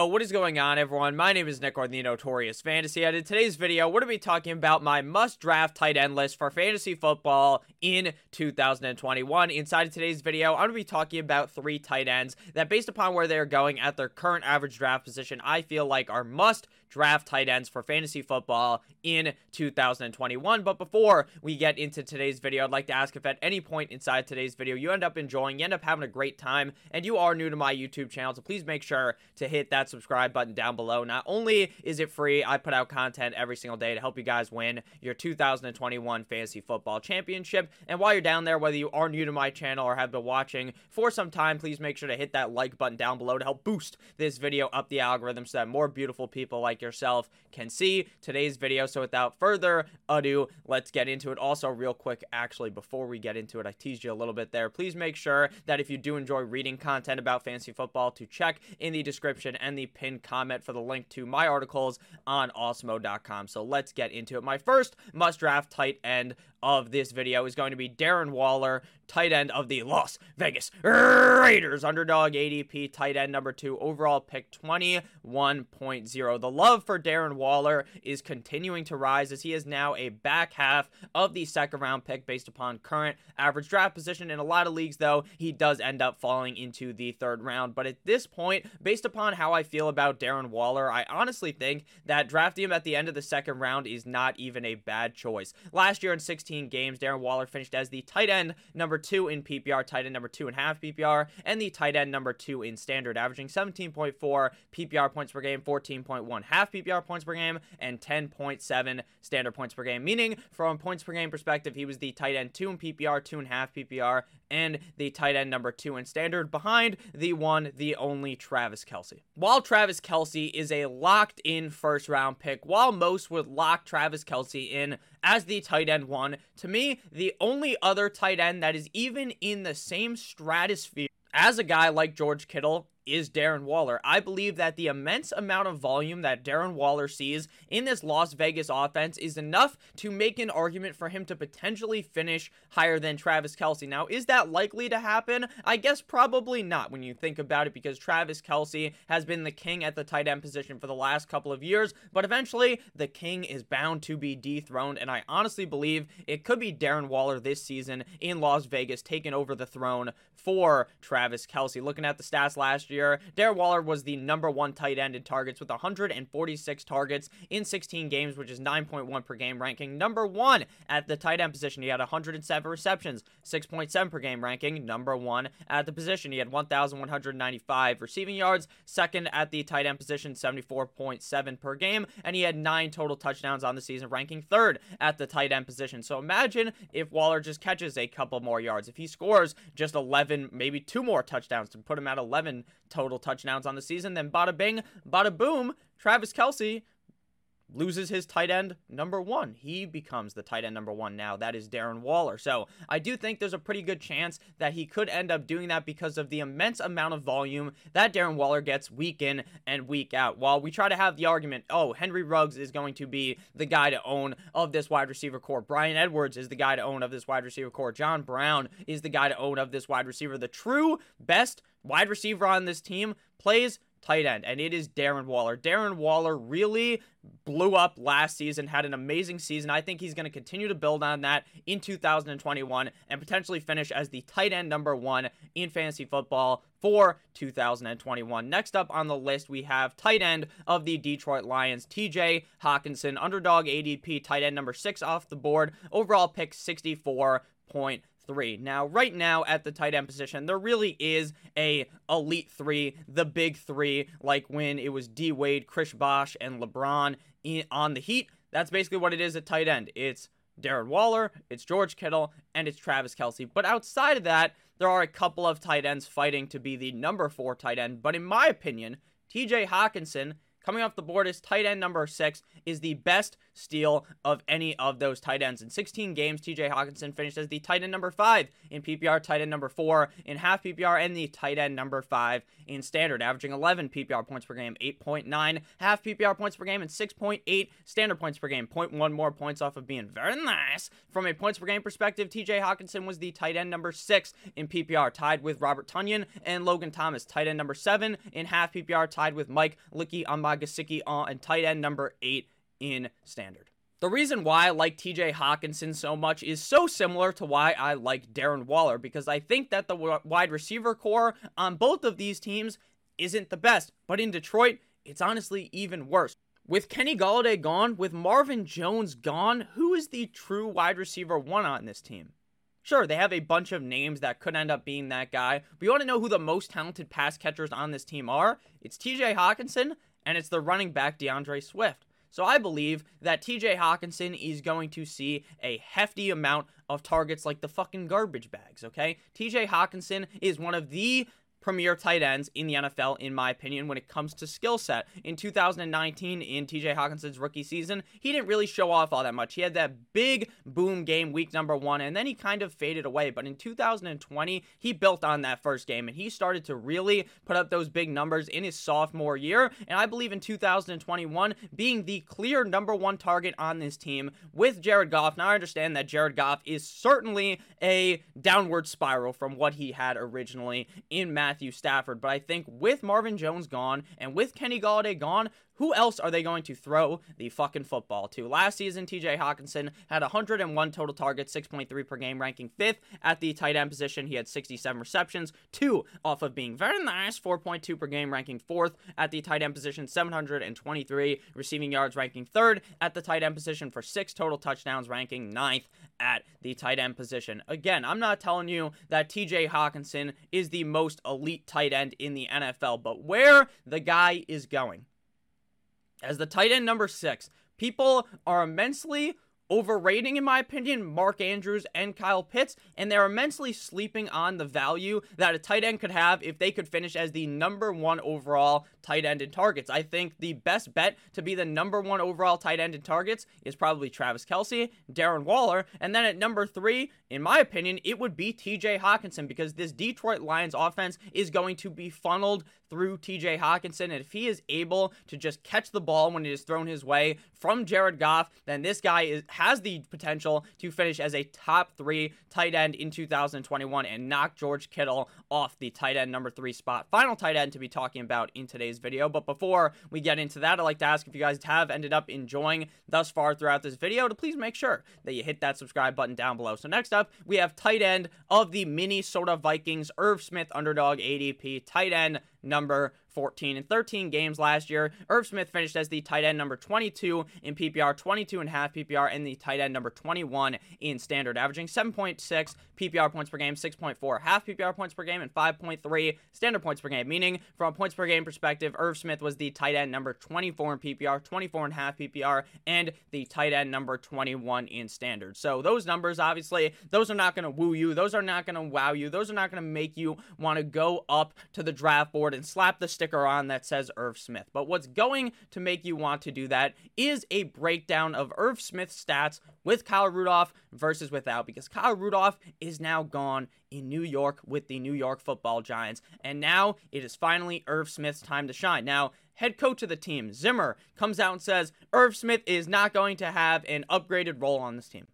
Oh, what is going on, everyone? My name is Nick or the Notorious Fantasy, and in today's video, we're going to be talking about my must-draft tight end list for fantasy football in 2021. Inside of today's video, I'm going to be talking about three tight ends that, based upon where they're going at their current average draft position, I feel like are must draft tight ends for fantasy football in 2021. But before we get into today's video, I'd like to ask if at any point inside today's video you end up enjoying, you end up having a great time, and you are new to my YouTube channel, so please make sure to hit that subscribe button down below. Not only is it free, I put out content every single day to help you guys win your 2021 Fantasy Football Championship. And while you're down there, whether you are new to my channel or have been watching for some time, please make sure to hit that like button down below to help boost this video up the algorithm so that more beautiful people like yourself can see today's video. So without further ado, let's get into it. Also, real quick, actually, before we get into it, I teased you a little bit there. Please make sure that if you do enjoy reading content about fantasy football, to check in the description and the pinned comment for the link to my articles on awesemo.com. So let's get into it. My first must draft tight end of this video is going to be Darren Waller, tight end of the Las Vegas Raiders. Underdog ADP, tight end number two, overall pick 21.0. The love for Darren Waller is continuing to rise as he is now a back half of the second round pick based upon current average draft position. In a lot of leagues, though, he does end up falling into the third round. But at this point, based upon how I feel about Darren Waller, I honestly think that drafting him at the end of the second round is not even a bad choice. Last year in 16 games, Darren Waller finished as the tight end number two in PPR, tight end number two and half PPR, and the tight end number two in standard, averaging 17.4 PPR points per game, 14.1 half PPR points per game, and 10.7 standard points per game. Meaning, from points per game perspective, he was the tight end two in PPR, two and a half PPR, and the tight end number two in standard behind the one, the only Travis Kelce. While Travis Kelce is a locked in first round pick, while most would lock Travis Kelce in as the tight end one, to me, the only other tight end that is even in the same stratosphere as a guy like George Kittle is Darren Waller. I believe that the immense amount of volume that Darren Waller sees in this Las Vegas offense is enough to make an argument for him to potentially finish higher than Travis Kelce. Now, is that likely to happen? I guess probably not when you think about it because Travis Kelce has been the king at the tight end position for the last couple of years, but eventually the king is bound to be dethroned, and honestly believe it could be Darren Waller this season in Las Vegas taking over the throne for Travis Kelce. Looking at the stats last year. Darren Waller was the number one tight end in targets with 146 targets in 16 games, which is 9.1 per game ranking. Number one at the tight end position. He had 107 receptions, 6.7 per game ranking. Number one at the position. He had 1,195 receiving yards. Second at the tight end position, 74.7 per game. And he had nine total touchdowns on the season, ranking third at the tight end position. So imagine if Waller just catches a couple more yards. If he scores just 11, maybe two more touchdowns to put him at 11 total touchdowns on the season. Then bada bing, bada boom, Travis Kelce loses his tight end number one. He becomes the tight end number one now. That is Darren Waller. So I do think there's a pretty good chance that he could end up doing that because of the immense amount of volume that Darren Waller gets week in and week out. While we try to have the argument, oh, Henry Ruggs is going to be the guy to own of this wide receiver core. Bryan Edwards is the guy to own of this wide receiver core. John Brown is the guy to own of this wide receiver. The true best wide receiver on this team plays tight end, and it is Darren Waller. Darren Waller really blew up last season, had an amazing season. I think he's going to continue to build on that in 2021 and potentially finish as the tight end number one in fantasy football for 2021. Next up on the list, we have tight end of the Detroit Lions, TJ Hockenson, underdog ADP, tight end number six off the board, overall pick 64 point three. Now, right now at the tight end position, there really is a elite three, the big three, like when it was D Wade, Chris Bosh, and LeBron in, on the Heat. That's basically what it is at tight end. It's Darren Waller, it's George Kittle, and it's Travis Kelce. But outside of that, there are a couple of tight ends fighting to be the number four tight end. But in my opinion, TJ Hockenson coming off the board is tight end number six, is the best steal of any of those tight ends. In 16 games, TJ Hockenson finished as the tight end number five in PPR, tight end number four in half PPR, and the tight end number five in standard, averaging 11 PPR points per game, 8.9 half PPR points per game, and 6.8 standard points per game. 0.1 more points off of being very nice. From a points per game perspective, TJ Hockenson was the tight end number six in PPR, tied with Robert Tonyan and Logan Thomas. Tight end number seven in half PPR, tied with Mike Licky Amagasicki and tight end number eight in standard. The reason why I like TJ Hockenson so much is so similar to why I like Darren Waller because I think that the wide receiver core on both of these teams isn't the best, but in Detroit, it's honestly even worse. With Kenny Golladay gone, with Marvin Jones gone, who is the true wide receiver one on this team? Sure, they have a bunch of names that could end up being that guy, but you want to know who the most talented pass catchers on this team are? It's TJ Hockenson, and it's the running back DeAndre Swift. So I believe that TJ Hockenson is going to see a hefty amount of targets like the fucking garbage bags, okay? TJ Hockenson is one of the premier tight ends in the NFL, in my opinion, when it comes to skill set. In 2019, in TJ Hockenson's rookie season, he didn't really show off all that much. He had that big boom game week number one, and then he kind of faded away. But in 2020, he built on that first game, and he started to really put up those big numbers in his sophomore year. And I believe in 2021, being the clear number one target on this team with Jared Goff. Now, I understand that Jared Goff is certainly a downward spiral from what he had originally in Matthew Matthew Stafford. But I think with Marvin Jones gone and with Kenny Golladay gone, who else are they going to throw the fucking football to? Last season, TJ Hockenson had 101 total targets, 6.3 per game, ranking fifth at the tight end position. He had 67 receptions, two off of being very nice, 4.2 per game, ranking fourth at the tight end position, 723 receiving yards, ranking third at the tight end position for six total touchdowns, ranking ninth at the tight end position. Again, I'm not telling you that TJ Hockenson is the most elite tight end in the NFL, but where the guy is going as the tight end number six. People are immensely overrating, in my opinion, Mark Andrews and Kyle Pitts, and they're immensely sleeping on the value that a tight end could have if they could finish as the number one overall tight end in targets. I think the best bet to be the number one overall tight end in targets is probably Travis Kelce, Darren Waller, and then at number three, in my opinion, it would be TJ Hockenson because this Detroit Lions offense is going to be funneled through TJ Hockenson. And if he is able to just catch the ball when it is thrown his way from Jared Goff, then this guy is has the potential to finish as a top three tight end in 2021 and knock George Kittle off the tight end number three spot. Final tight end to be talking about in today's video. But before we get into that, I'd like to ask if you guys have ended up enjoying thus far throughout this video to please make sure that you hit that subscribe button down below. So next up, we have tight end of the Minnesota Vikings, Irv Smith underdog ADP, tight end number 14 and 13 games last year. Irv Smith finished as the tight end number 22 in PPR, 22 and a half PPR, and the tight end number 21 in standard, averaging 7.6 PPR points per game, 6.4 half PPR points per game, and 5.3 standard points per game. Meaning, from a points per game perspective, Irv Smith was the tight end number 24 in PPR, 24 and a half PPR, and the tight end number 21 in standard. So those numbers, obviously, those are not going to woo you. Those are not going to wow you. Those are not going to make you want to go up to the draft board and slap the stick sticker on that says Irv Smith. But what's going to make you want to do that is a breakdown of Irv Smith's stats with Kyle Rudolph versus without, because Kyle Rudolph is now gone in New York with the New York football Giants. And now it is finally Irv Smith's time to shine. Now, head coach of the team, Zimmer, comes out and says Irv Smith is not going to have an upgraded role on this team.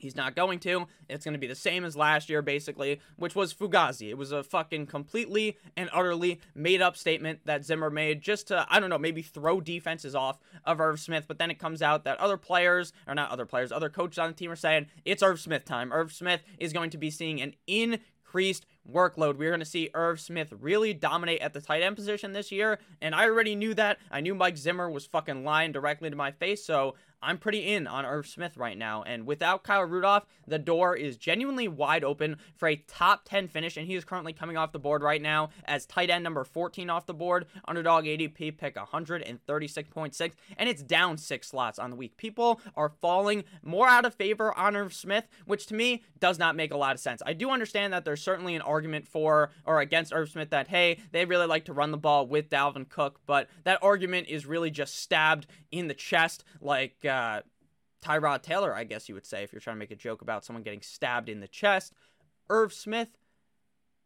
He's not going to. It's going to be the same as last year, basically, which was Fugazi. It was a fucking completely and utterly made up statement that Zimmer made just to, I don't know, maybe throw defenses off of Irv Smith. But then it comes out that other players, or not other players, other coaches on the team are saying it's Irv Smith time. Irv Smith is going to be seeing an increased workload. We're going to see Irv Smith really dominate at the tight end position this year, and I already knew that. I knew Mike Zimmer was fucking lying directly to my face, so I'm pretty in on Irv Smith right now. And without Kyle Rudolph, the door is genuinely wide open for a top 10 finish. And he is currently coming off the board right now as tight end number 14 off the board. Underdog ADP pick 136.6. And it's down six slots on the week. People are falling more out of favor on Irv Smith, which to me does not make a lot of sense. I do understand that there's certainly an argument for or against Irv Smith that, hey, they really like to run the ball with Dalvin Cook, but that argument is really just stabbed in the chest like uh, Tyrod Taylor, I guess you would say, if you're trying to make a joke about someone getting stabbed in the chest. Irv Smith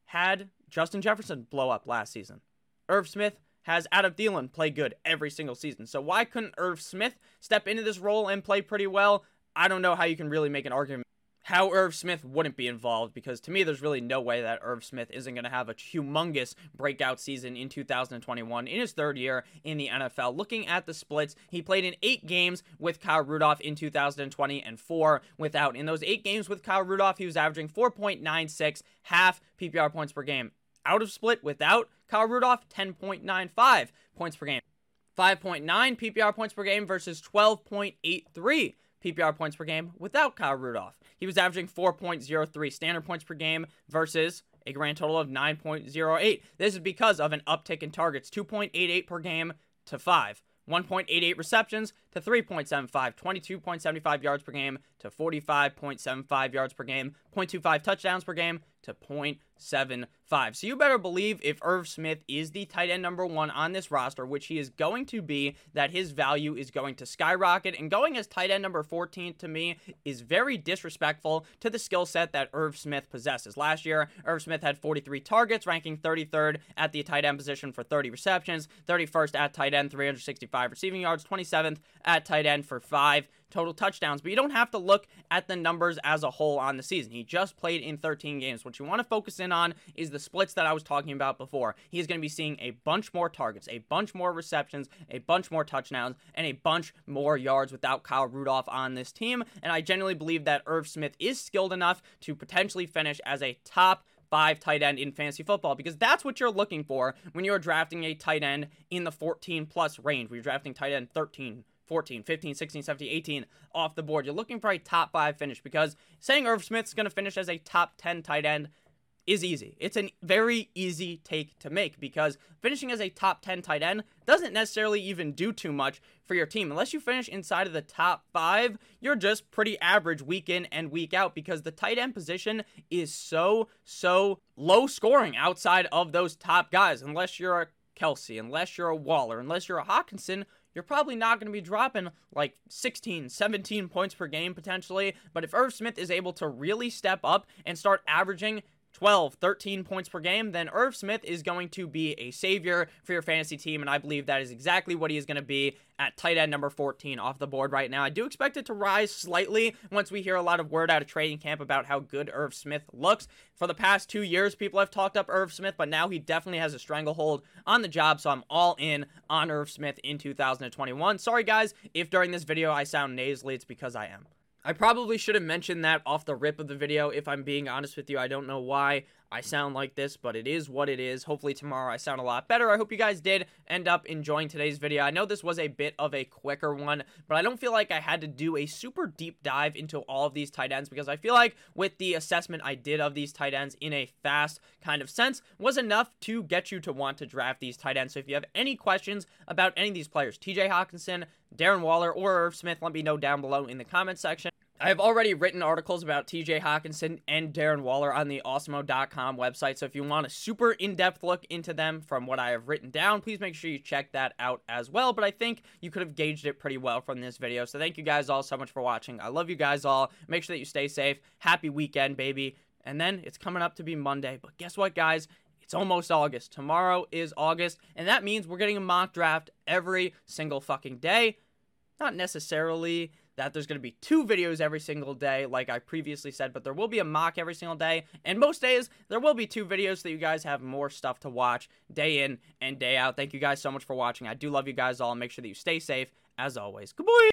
had Justin Jefferson blow up last season. Irv Smith has Adam Thielen play good every single season. So why couldn't Irv Smith step into this role and play pretty well? I don't know how you can really make an argument how Irv Smith wouldn't be involved because to me, there's really no way that Irv Smith isn't going to have a humongous breakout season in 2021 in his third year in the NFL. Looking at the splits, he played in eight games with Kyle Rudolph in 2020 and four without. In those eight games with Kyle Rudolph, he was averaging 4.96 half PPR points per game. Out of split without Kyle Rudolph, 10.95 points per game. 5.9 PPR points per game versus 12.83 PPR points per game without Kyle Rudolph. He was averaging 4.03 standard points per game versus a grand total of 9.08. This is because of an uptick in targets, 2.88 per game to 5. 1.88 receptions to 3.75, 22.75 yards per game to 45.75 yards per game, 0.25 touchdowns per game to 0.75. So you better believe if Irv Smith is the tight end number one on this roster, which he is going to be, that his value is going to skyrocket. And going as tight end number 14 to me is very disrespectful to the skill set that Irv Smith possesses. Last year, Irv Smith had 43 targets, ranking 33rd at the tight end position for 30 receptions, 31st at tight end, 365 receiving yards, 27th at tight end for five total touchdowns, but you don't have to look at the numbers as a whole on the season. He just played in 13 games. What you want to focus in on is the splits that I was talking about before. He's going to be seeing a bunch more targets, a bunch more receptions, a bunch more touchdowns, and a bunch more yards without Kyle Rudolph on this team. And I genuinely believe that Irv Smith is skilled enough to potentially finish as a top five tight end in fantasy football because that's what you're looking for when you're drafting a tight end in the 14 plus range. You're drafting tight end 13, 14, 15, 16, 17, 18 off the board. You're looking for a top five finish because saying Irv Smith's going to finish as a top 10 tight end is easy. It's a very easy take to make because finishing as a top 10 tight end doesn't necessarily even do too much for your team. Unless you finish inside of the top five, you're just pretty average week in and week out because the tight end position is so, so low scoring outside of those top guys. Unless you're a Kelce, unless you're a Waller, unless you're a Hockenson, you're probably not going to be dropping like 16, 17 points per game potentially. But if Irv Smith is able to really step up and start averaging 12, 13 points per game, then Irv Smith is going to be a savior for your fantasy team. And I believe that is exactly what he is going to be at tight end number 14 off the board right now. I do expect it to rise slightly once we hear a lot of word out of training camp about how good Irv Smith looks. For the past two years, people have talked up Irv Smith, but now he definitely has a stranglehold on the job. So I'm all in on Irv Smith in 2021. Sorry, guys, if during this video I sound nasally, it's because I am. I probably should have mentioned that off the rip of the video. If I'm being honest with you, I don't know why I sound like this, but it is what it is. Hopefully tomorrow I sound a lot better. I hope you guys did end up enjoying today's video. I know this was a bit of a quicker one, but I don't feel like I had to do a super deep dive into all of these tight ends because I feel like with the assessment I did of these tight ends in a fast kind of sense was enough to get you to want to draft these tight ends. So if you have any questions about any of these players, TJ Hockenson, Darren Waller, or Irv Smith, let me know down below in the comment section. I have already written articles about TJ Hockenson and Darren Waller on the awesemo.com website. So if you want a super in depth look into them from what I have written down, please make sure you check that out as well. But I think you could have gauged it pretty well from this video. So thank you guys all so much for watching. I love you guys all. Make sure that you stay safe. Happy weekend, baby. And then it's coming up to be Monday. But guess what, guys? It's almost August. Tomorrow is August. And that means we're getting a mock draft every single fucking day. Not necessarily that there's going to be two videos every single day, like I previously said, but there will be a mock every single day. And most days, there will be two videos so that you guys have more stuff to watch day in and day out. Thank you guys so much for watching. I do love you guys all. Make sure that you stay safe as always. Good Goodbye.